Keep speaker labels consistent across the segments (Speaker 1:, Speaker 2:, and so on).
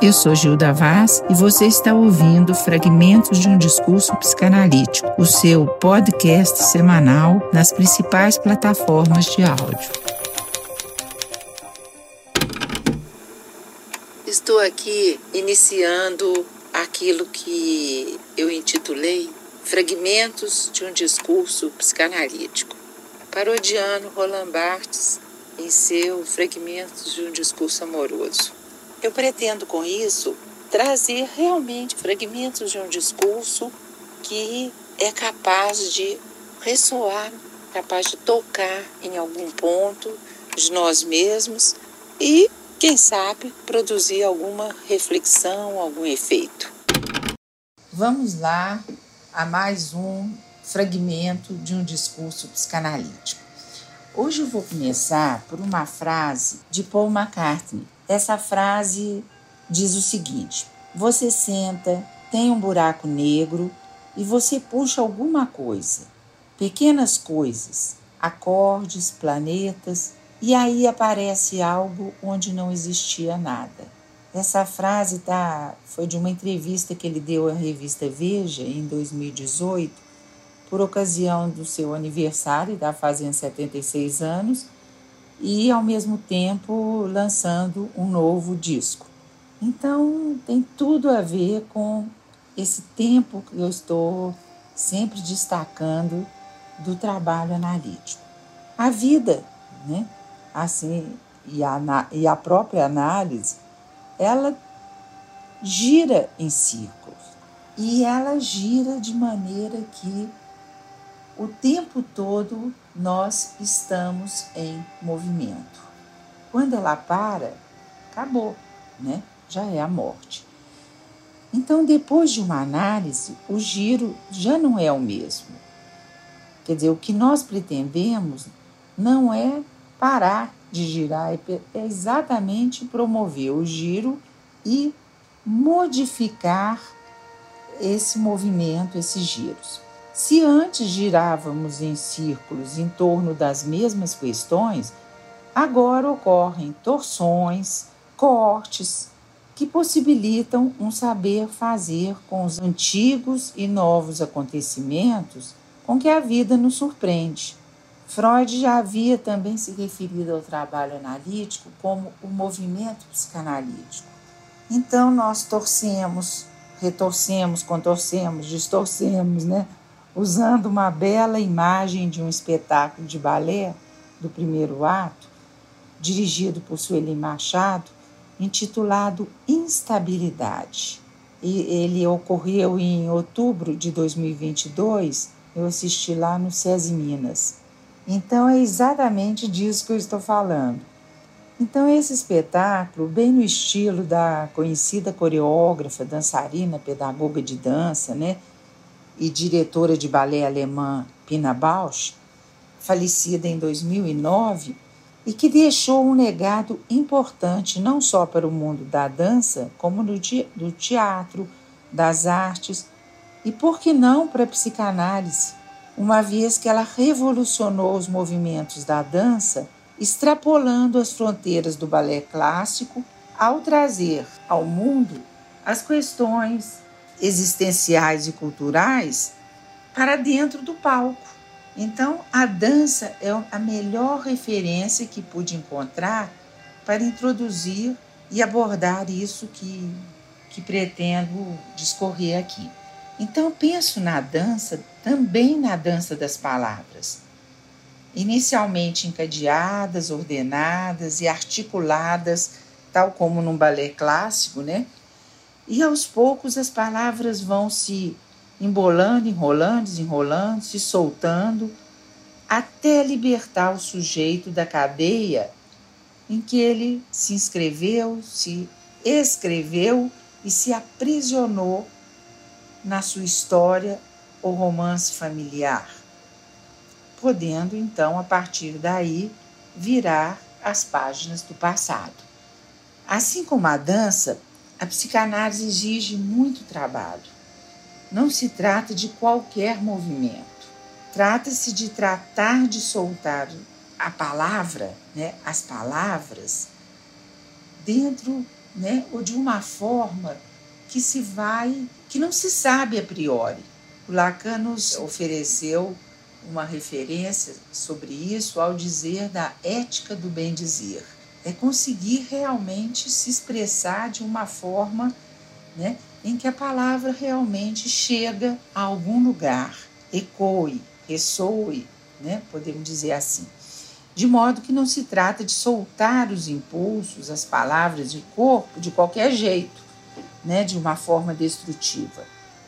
Speaker 1: Eu sou Gilda Vaz e você está ouvindo Fragmentos de um Discurso Psicanalítico, o seu podcast semanal nas principais plataformas de áudio. Estou aqui iniciando aquilo que eu intitulei Fragmentos de um Discurso Psicanalítico, parodiando Roland Barthes em seu Fragmentos de um Discurso Amoroso. Eu pretendo com isso trazer realmente fragmentos de um discurso que é capaz de ressoar, capaz de tocar em algum ponto de nós mesmos e, quem sabe, produzir alguma reflexão, algum efeito. Vamos lá a mais um fragmento de um discurso psicanalítico. Hoje eu vou começar por uma frase de Paul McCartney. Essa frase diz o seguinte: Você senta, tem um buraco negro e você puxa alguma coisa, pequenas coisas, acordes, planetas, e aí aparece algo onde não existia nada. Essa frase tá, foi de uma entrevista que ele deu à revista Veja em 2018 por ocasião do seu aniversário, da fazendo 76 anos, e ao mesmo tempo lançando um novo disco. Então tem tudo a ver com esse tempo que eu estou sempre destacando do trabalho analítico. A vida, né? Assim, e a, e a própria análise, ela gira em círculos. E ela gira de maneira que o tempo todo nós estamos em movimento. Quando ela para, acabou, né? Já é a morte. Então, depois de uma análise, o giro já não é o mesmo. Quer dizer, o que nós pretendemos não é parar de girar, é, é exatamente promover o giro e modificar esse movimento, esses giros. Se antes girávamos em círculos em torno das mesmas questões, agora ocorrem torções, cortes, que possibilitam um saber fazer com os antigos e novos acontecimentos com que a vida nos surpreende. Freud já havia também se referido ao trabalho analítico como o movimento psicanalítico. Então nós torcemos, retorcemos, contorcemos, distorcemos, né? Usando uma bela imagem de um espetáculo de balé do primeiro ato, dirigido por Sueli Machado, intitulado Instabilidade. E ele ocorreu em outubro de 2022, eu assisti lá no SESI Minas. Então é exatamente disso que eu estou falando. Então esse espetáculo, bem no estilo da conhecida coreógrafa, dançarina, pedagoga de dança, né, e diretora de balé alemã Pina Bausch, falecida em 2009, e que deixou um legado importante não só para o mundo da dança, como do teatro, das artes e, por que não, para a psicanálise, uma vez que ela revolucionou os movimentos da dança, extrapolando as fronteiras do balé clássico ao trazer ao mundo as questões existenciais e culturais para dentro do palco. Então, a dança é a melhor referência que pude encontrar para introduzir e abordar isso que, que pretendo discorrer aqui. Então, penso na dança também na dança das palavras, inicialmente encadeadas, ordenadas e articuladas, tal como num balé clássico, né? E aos poucos as palavras vão se embolando, enrolando, desenrolando, se soltando, até libertar o sujeito da cadeia em que ele se inscreveu, se escreveu e se aprisionou na sua história ou romance familiar, podendo então, a partir daí, virar as páginas do passado. Assim como a dança, a psicanálise exige muito trabalho. Não se trata de qualquer movimento. Trata-se de tratar de soltar a palavra, né, as palavras, dentro né, ou de uma forma que se vai, que não se sabe a priori. O Lacan nos ofereceu uma referência sobre isso ao dizer da ética do bem dizer. É conseguir realmente se expressar de uma forma né, em que a palavra realmente chega a algum lugar, ecoe, ressoe, né, podemos dizer assim. De modo que não se trata de soltar os impulsos, as palavras de corpo de qualquer jeito, né, de uma forma destrutiva.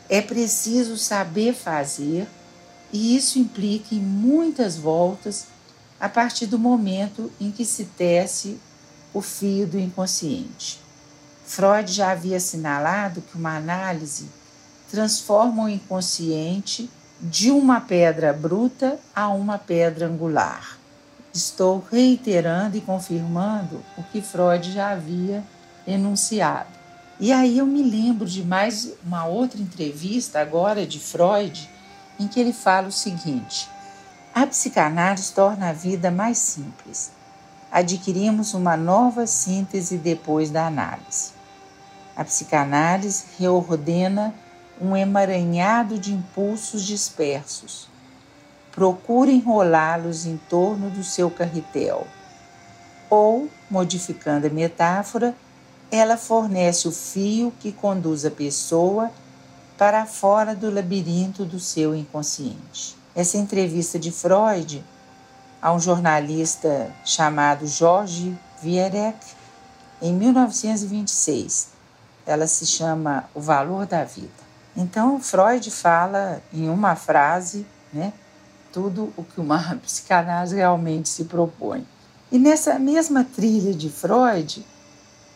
Speaker 1: É preciso saber fazer, e isso implica em muitas voltas a partir do momento em que se tece o fio do inconsciente. Freud já havia assinalado que uma análise transforma o inconsciente de uma pedra bruta a uma pedra angular. Estou reiterando e confirmando o que Freud já havia enunciado. E aí eu me lembro de mais uma outra entrevista agora de Freud, em que ele fala o seguinte: a psicanálise torna a vida mais simples. Adquirimos uma nova síntese depois da análise. A psicanálise reordena um emaranhado de impulsos dispersos. Procura enrolá-los em torno do seu carretel. Ou, modificando a metáfora, ela fornece o fio que conduz a pessoa para fora do labirinto do seu inconsciente. Essa entrevista de Freud a um jornalista chamado Jorge Vierek em 1926 ela se chama O Valor da Vida. Então, Freud fala em uma frase, né, tudo o que uma psicanálise realmente se propõe. E nessa mesma trilha de Freud,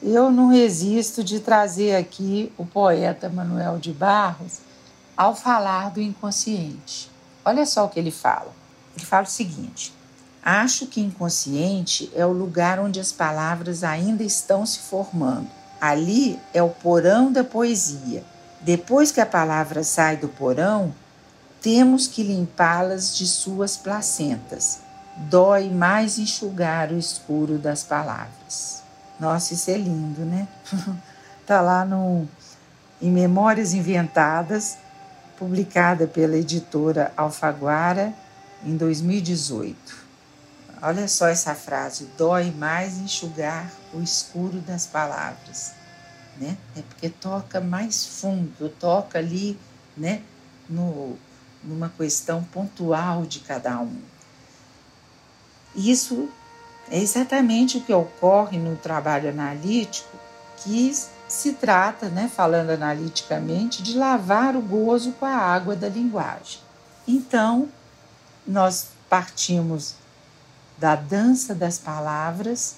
Speaker 1: eu não resisto de trazer aqui o poeta Manuel de Barros ao falar do inconsciente. Olha só o que ele fala. Ele fala o seguinte: Acho que inconsciente é o lugar onde as palavras ainda estão se formando Ali é o porão da poesia. Depois que a palavra sai do porão, temos que limpá-las de suas placentas. Dói mais enxugar o escuro das palavras. Nossa, isso é lindo, né? tá lá no em Memórias Inventadas, publicada pela editora Alfaguara em 2018. Olha só essa frase: dói mais enxugar o escuro das palavras, né? É porque toca mais fundo, toca ali, né? No, numa questão pontual de cada um. Isso é exatamente o que ocorre no trabalho analítico, que se trata, né, falando analiticamente, de lavar o gozo com a água da linguagem. Então, nós partimos da dança das palavras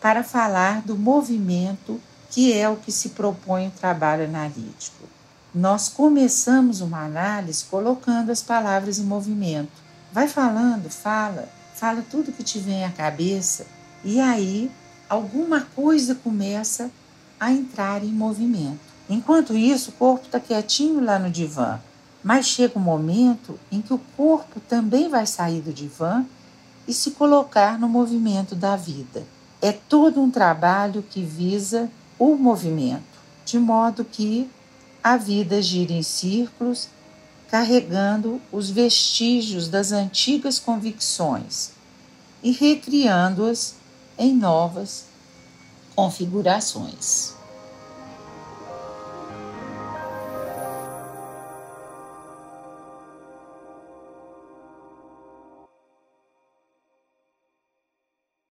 Speaker 1: para falar do movimento que é o que se propõe o trabalho analítico. Nós começamos uma análise colocando as palavras em movimento. Vai falando, fala, fala tudo que te vem à cabeça e aí alguma coisa começa a entrar em movimento. Enquanto isso, o corpo está quietinho lá no divã, mas chega um momento em que o corpo também vai sair do divã e se colocar no movimento da vida. É todo um trabalho que visa o movimento, de modo que a vida gira em círculos, carregando os vestígios das antigas convicções e recriando-as em novas configurações.